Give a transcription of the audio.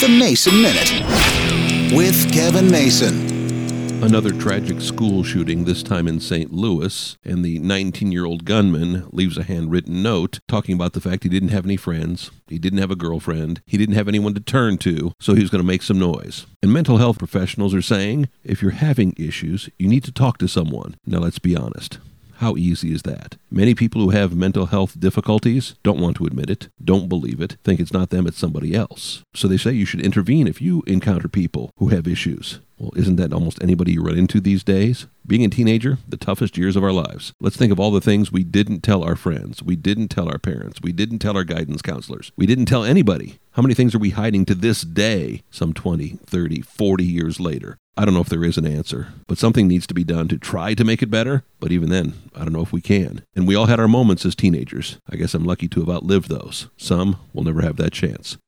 The Mason Minute with Kevin Mason. Another tragic school shooting, this time in St. Louis, and the 19 year old gunman leaves a handwritten note talking about the fact he didn't have any friends, he didn't have a girlfriend, he didn't have anyone to turn to, so he was going to make some noise. And mental health professionals are saying if you're having issues, you need to talk to someone. Now, let's be honest. How easy is that? Many people who have mental health difficulties don't want to admit it, don't believe it, think it's not them, it's somebody else. So they say you should intervene if you encounter people who have issues. Well, isn't that almost anybody you run into these days? Being a teenager, the toughest years of our lives. Let's think of all the things we didn't tell our friends, we didn't tell our parents, we didn't tell our guidance counselors, we didn't tell anybody. How many things are we hiding to this day, some 20, 30, 40 years later? I don't know if there is an answer, but something needs to be done to try to make it better. But even then, I don't know if we can. And we all had our moments as teenagers. I guess I'm lucky to have outlived those. Some will never have that chance.